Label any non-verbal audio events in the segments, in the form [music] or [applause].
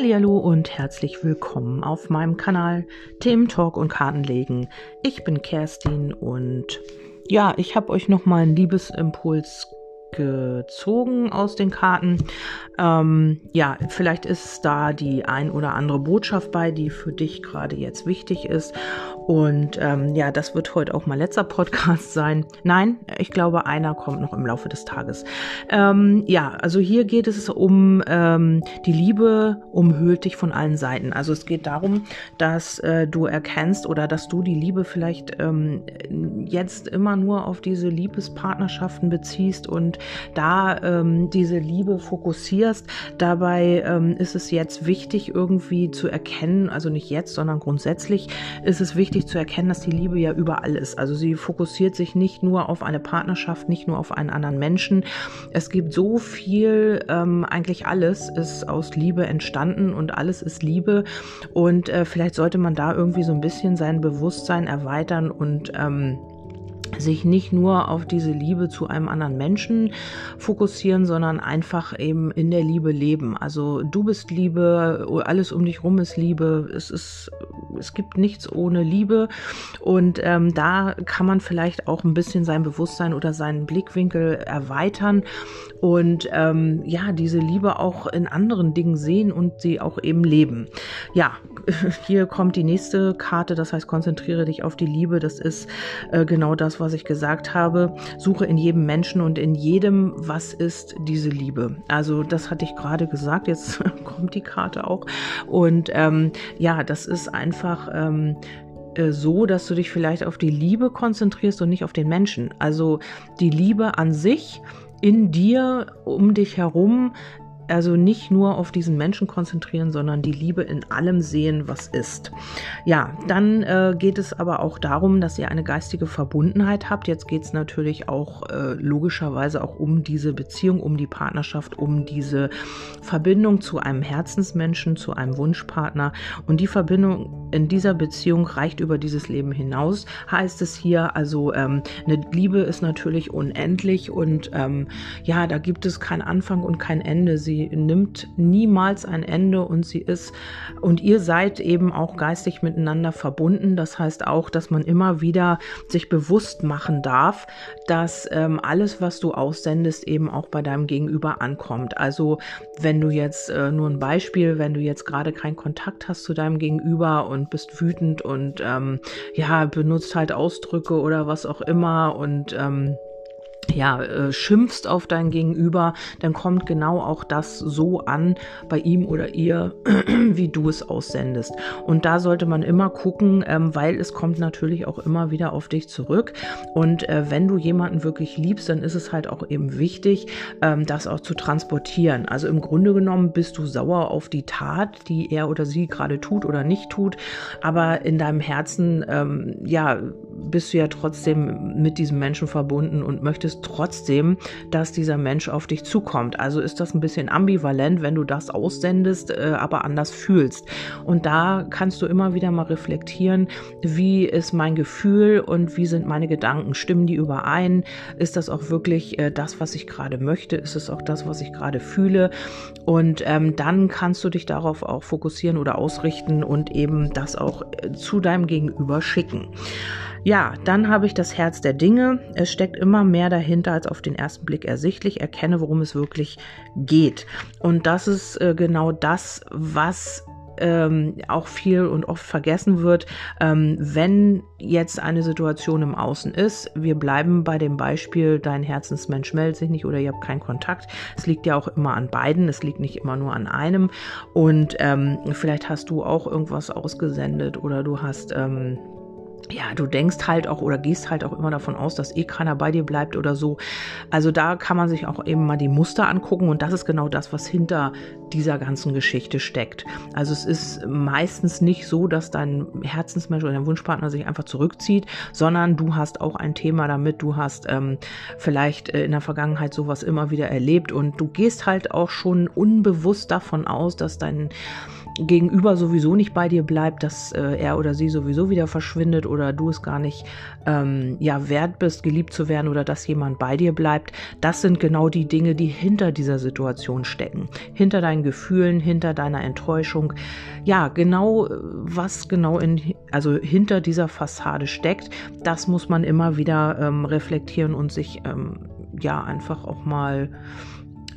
Hallo und herzlich willkommen auf meinem Kanal Themen Talk und Kartenlegen. Ich bin Kerstin und ja, ich habe euch noch mal einen Liebesimpuls gezogen aus den Karten. Ähm, ja, vielleicht ist da die ein oder andere Botschaft bei, die für dich gerade jetzt wichtig ist. Und ähm, ja, das wird heute auch mal letzter Podcast sein. Nein, ich glaube, einer kommt noch im Laufe des Tages. Ähm, ja, also hier geht es um ähm, die Liebe umhüllt dich von allen Seiten. Also es geht darum, dass äh, du erkennst oder dass du die Liebe vielleicht ähm, jetzt immer nur auf diese Liebespartnerschaften beziehst und da ähm, diese Liebe fokussierst. Dabei ähm, ist es jetzt wichtig irgendwie zu erkennen, also nicht jetzt, sondern grundsätzlich ist es wichtig zu erkennen, dass die Liebe ja überall ist. Also sie fokussiert sich nicht nur auf eine Partnerschaft, nicht nur auf einen anderen Menschen. Es gibt so viel, ähm, eigentlich alles ist aus Liebe entstanden und alles ist Liebe. Und äh, vielleicht sollte man da irgendwie so ein bisschen sein Bewusstsein erweitern und ähm, sich nicht nur auf diese Liebe zu einem anderen Menschen fokussieren, sondern einfach eben in der Liebe leben. Also du bist Liebe, alles um dich rum ist Liebe. Es ist, es gibt nichts ohne Liebe und ähm, da kann man vielleicht auch ein bisschen sein Bewusstsein oder seinen Blickwinkel erweitern und ähm, ja diese Liebe auch in anderen Dingen sehen und sie auch eben leben. Ja, [laughs] hier kommt die nächste Karte. Das heißt, konzentriere dich auf die Liebe. Das ist äh, genau das was ich gesagt habe. Suche in jedem Menschen und in jedem, was ist diese Liebe. Also das hatte ich gerade gesagt, jetzt [laughs] kommt die Karte auch. Und ähm, ja, das ist einfach ähm, äh, so, dass du dich vielleicht auf die Liebe konzentrierst und nicht auf den Menschen. Also die Liebe an sich in dir, um dich herum, also nicht nur auf diesen Menschen konzentrieren, sondern die Liebe in allem sehen, was ist. Ja, dann äh, geht es aber auch darum, dass ihr eine geistige Verbundenheit habt. Jetzt geht es natürlich auch äh, logischerweise auch um diese Beziehung, um die Partnerschaft, um diese Verbindung zu einem Herzensmenschen, zu einem Wunschpartner. Und die Verbindung in dieser Beziehung reicht über dieses Leben hinaus, heißt es hier. Also ähm, eine Liebe ist natürlich unendlich und ähm, ja, da gibt es kein Anfang und kein Ende. Sie sie nimmt niemals ein Ende und sie ist und ihr seid eben auch geistig miteinander verbunden. Das heißt auch, dass man immer wieder sich bewusst machen darf, dass ähm, alles, was du aussendest, eben auch bei deinem Gegenüber ankommt. Also wenn du jetzt äh, nur ein Beispiel, wenn du jetzt gerade keinen Kontakt hast zu deinem Gegenüber und bist wütend und ähm, ja benutzt halt Ausdrücke oder was auch immer und ähm, ja, äh, schimpfst auf dein Gegenüber, dann kommt genau auch das so an bei ihm oder ihr, [clears throat] wie du es aussendest. Und da sollte man immer gucken, ähm, weil es kommt natürlich auch immer wieder auf dich zurück. Und äh, wenn du jemanden wirklich liebst, dann ist es halt auch eben wichtig, ähm, das auch zu transportieren. Also im Grunde genommen bist du sauer auf die Tat, die er oder sie gerade tut oder nicht tut, aber in deinem Herzen, ähm, ja, bist du ja trotzdem mit diesem Menschen verbunden und möchtest trotzdem, dass dieser Mensch auf dich zukommt. Also ist das ein bisschen ambivalent, wenn du das aussendest, äh, aber anders fühlst. Und da kannst du immer wieder mal reflektieren, wie ist mein Gefühl und wie sind meine Gedanken? Stimmen die überein? Ist das auch wirklich äh, das, was ich gerade möchte? Ist es auch das, was ich gerade fühle? Und ähm, dann kannst du dich darauf auch fokussieren oder ausrichten und eben das auch äh, zu deinem Gegenüber schicken. Ja, dann habe ich das Herz der Dinge. Es steckt immer mehr dahinter, als auf den ersten Blick ersichtlich. Erkenne, worum es wirklich geht. Und das ist äh, genau das, was ähm, auch viel und oft vergessen wird, ähm, wenn jetzt eine Situation im Außen ist. Wir bleiben bei dem Beispiel, dein Herzensmensch meldet sich nicht oder ihr habt keinen Kontakt. Es liegt ja auch immer an beiden, es liegt nicht immer nur an einem. Und ähm, vielleicht hast du auch irgendwas ausgesendet oder du hast ähm, ja, du denkst halt auch oder gehst halt auch immer davon aus, dass eh keiner bei dir bleibt oder so. Also da kann man sich auch eben mal die Muster angucken und das ist genau das, was hinter dieser ganzen Geschichte steckt. Also es ist meistens nicht so, dass dein Herzensmensch oder dein Wunschpartner sich einfach zurückzieht, sondern du hast auch ein Thema damit, du hast ähm, vielleicht äh, in der Vergangenheit sowas immer wieder erlebt und du gehst halt auch schon unbewusst davon aus, dass dein Gegenüber sowieso nicht bei dir bleibt, dass äh, er oder sie sowieso wieder verschwindet oder du es gar nicht ähm, ja wert bist, geliebt zu werden oder dass jemand bei dir bleibt. Das sind genau die Dinge, die hinter dieser Situation stecken, hinter deinen Gefühlen, hinter deiner Enttäuschung. Ja, genau äh, was genau in also hinter dieser Fassade steckt, das muss man immer wieder ähm, reflektieren und sich ähm, ja einfach auch mal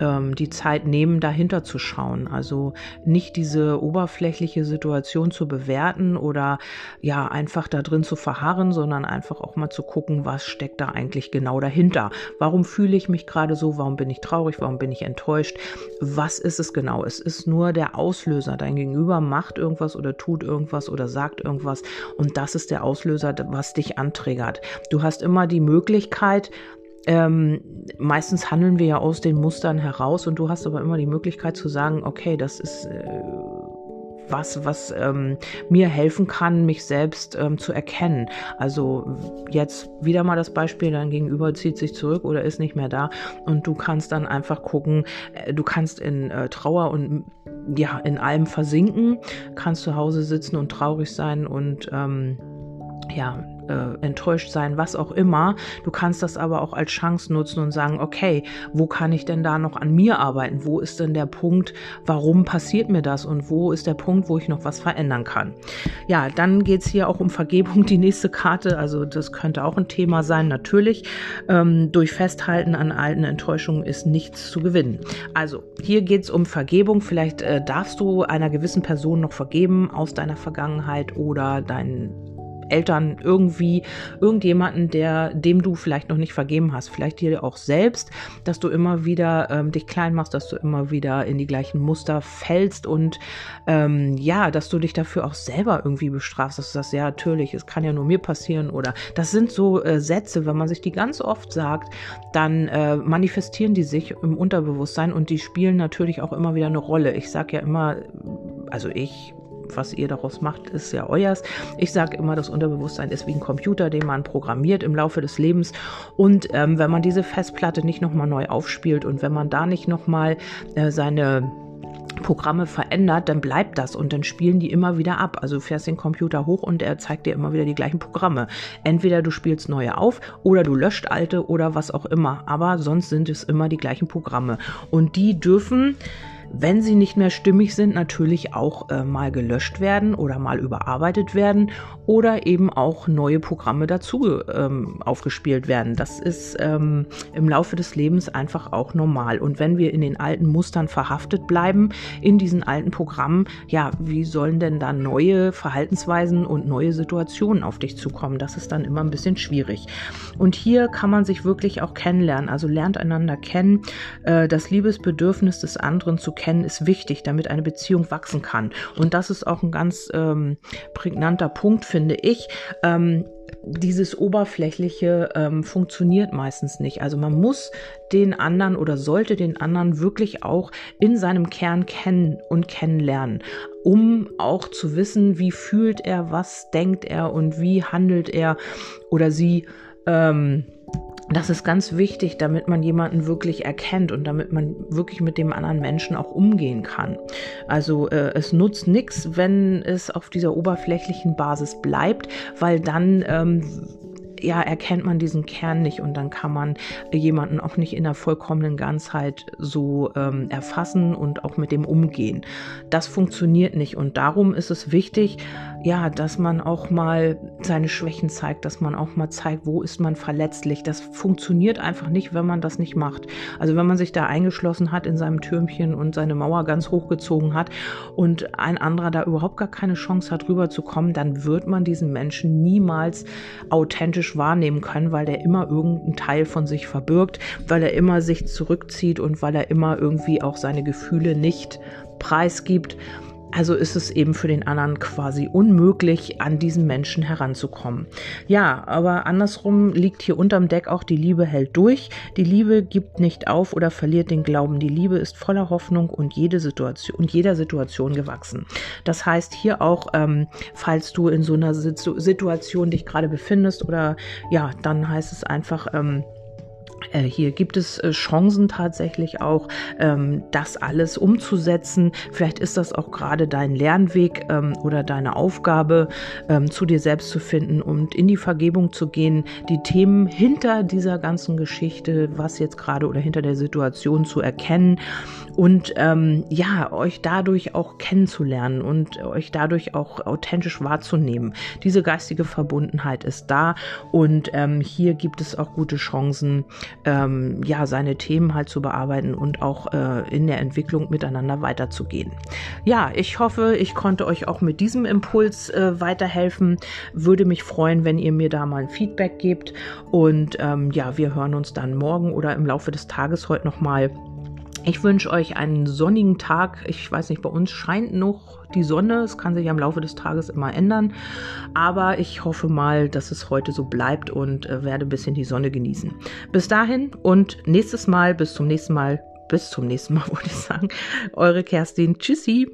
ähm, die Zeit nehmen, dahinter zu schauen. Also nicht diese oberflächliche Situation zu bewerten oder ja einfach da drin zu verharren, sondern einfach auch mal zu gucken, was steckt da eigentlich genau dahinter. Warum fühle ich mich gerade so? Warum bin ich traurig? Warum bin ich enttäuscht? Was ist es genau? Es ist nur der Auslöser. Dein Gegenüber macht irgendwas oder tut irgendwas oder sagt irgendwas und das ist der Auslöser, was dich antriggert. Du hast immer die Möglichkeit, ähm, meistens handeln wir ja aus den Mustern heraus und du hast aber immer die Möglichkeit zu sagen, okay, das ist äh, was, was ähm, mir helfen kann, mich selbst ähm, zu erkennen. Also jetzt wieder mal das Beispiel, dein Gegenüber zieht sich zurück oder ist nicht mehr da und du kannst dann einfach gucken, äh, du kannst in äh, Trauer und ja, in allem versinken, kannst zu Hause sitzen und traurig sein und ähm, ja, äh, enttäuscht sein, was auch immer. Du kannst das aber auch als Chance nutzen und sagen, okay, wo kann ich denn da noch an mir arbeiten? Wo ist denn der Punkt, warum passiert mir das? Und wo ist der Punkt, wo ich noch was verändern kann? Ja, dann geht es hier auch um Vergebung, die nächste Karte. Also das könnte auch ein Thema sein, natürlich. Ähm, durch Festhalten an alten Enttäuschungen ist nichts zu gewinnen. Also hier geht es um Vergebung. Vielleicht äh, darfst du einer gewissen Person noch vergeben aus deiner Vergangenheit oder deinen Eltern irgendwie, irgendjemanden, der, dem du vielleicht noch nicht vergeben hast, vielleicht dir auch selbst, dass du immer wieder ähm, dich klein machst, dass du immer wieder in die gleichen Muster fällst und ähm, ja, dass du dich dafür auch selber irgendwie bestrafst, dass du sagst, ja, natürlich, es kann ja nur mir passieren oder das sind so äh, Sätze, wenn man sich die ganz oft sagt, dann äh, manifestieren die sich im Unterbewusstsein und die spielen natürlich auch immer wieder eine Rolle. Ich sage ja immer, also ich was ihr daraus macht, ist ja euers. Ich sage immer, das Unterbewusstsein ist wie ein Computer, den man programmiert im Laufe des Lebens. Und ähm, wenn man diese Festplatte nicht nochmal neu aufspielt und wenn man da nicht nochmal äh, seine Programme verändert, dann bleibt das und dann spielen die immer wieder ab. Also du fährst den Computer hoch und er zeigt dir immer wieder die gleichen Programme. Entweder du spielst neue auf oder du löscht alte oder was auch immer. Aber sonst sind es immer die gleichen Programme. Und die dürfen wenn sie nicht mehr stimmig sind, natürlich auch äh, mal gelöscht werden oder mal überarbeitet werden oder eben auch neue Programme dazu ähm, aufgespielt werden. Das ist ähm, im Laufe des Lebens einfach auch normal. Und wenn wir in den alten Mustern verhaftet bleiben, in diesen alten Programmen, ja, wie sollen denn da neue Verhaltensweisen und neue Situationen auf dich zukommen? Das ist dann immer ein bisschen schwierig. Und hier kann man sich wirklich auch kennenlernen. Also lernt einander kennen, äh, das Liebesbedürfnis des anderen zu kennen, ist wichtig, damit eine Beziehung wachsen kann. Und das ist auch ein ganz ähm, prägnanter Punkt, finde ich. Ähm, dieses Oberflächliche ähm, funktioniert meistens nicht. Also man muss den anderen oder sollte den anderen wirklich auch in seinem Kern kennen und kennenlernen, um auch zu wissen, wie fühlt er, was denkt er und wie handelt er oder sie. Ähm, das ist ganz wichtig, damit man jemanden wirklich erkennt und damit man wirklich mit dem anderen Menschen auch umgehen kann. Also äh, es nutzt nichts, wenn es auf dieser oberflächlichen Basis bleibt, weil dann ähm, ja, erkennt man diesen Kern nicht und dann kann man jemanden auch nicht in der vollkommenen Ganzheit so ähm, erfassen und auch mit dem umgehen. Das funktioniert nicht und darum ist es wichtig, ja, dass man auch mal seine Schwächen zeigt, dass man auch mal zeigt, wo ist man verletzlich. Das funktioniert einfach nicht, wenn man das nicht macht. Also wenn man sich da eingeschlossen hat in seinem Türmchen und seine Mauer ganz hochgezogen hat und ein anderer da überhaupt gar keine Chance hat, rüberzukommen, dann wird man diesen Menschen niemals authentisch wahrnehmen können, weil der immer irgendeinen Teil von sich verbirgt, weil er immer sich zurückzieht und weil er immer irgendwie auch seine Gefühle nicht preisgibt. Also ist es eben für den anderen quasi unmöglich, an diesen Menschen heranzukommen. Ja, aber andersrum liegt hier unterm Deck auch, die Liebe hält durch. Die Liebe gibt nicht auf oder verliert den Glauben. Die Liebe ist voller Hoffnung und jede Situation und jeder Situation gewachsen. Das heißt hier auch, ähm, falls du in so einer Situation dich gerade befindest oder ja, dann heißt es einfach, ähm, äh, hier gibt es äh, Chancen tatsächlich auch, ähm, das alles umzusetzen. Vielleicht ist das auch gerade dein Lernweg ähm, oder deine Aufgabe, ähm, zu dir selbst zu finden und in die Vergebung zu gehen, die Themen hinter dieser ganzen Geschichte, was jetzt gerade oder hinter der Situation zu erkennen und ja, euch dadurch auch kennenzulernen und euch dadurch auch authentisch wahrzunehmen. Diese geistige Verbundenheit ist da und hier gibt es auch gute Chancen, ähm, ja, seine Themen halt zu bearbeiten und auch äh, in der Entwicklung miteinander weiterzugehen. Ja, ich hoffe, ich konnte euch auch mit diesem Impuls äh, weiterhelfen. Würde mich freuen, wenn ihr mir da mal ein Feedback gebt und ähm, ja, wir hören uns dann morgen oder im Laufe des Tages heute nochmal. Ich wünsche euch einen sonnigen Tag. Ich weiß nicht, bei uns scheint noch die Sonne. Es kann sich am Laufe des Tages immer ändern. Aber ich hoffe mal, dass es heute so bleibt und äh, werde ein bisschen die Sonne genießen. Bis dahin und nächstes Mal, bis zum nächsten Mal, bis zum nächsten Mal, [laughs] würde ich sagen. Eure Kerstin. Tschüssi.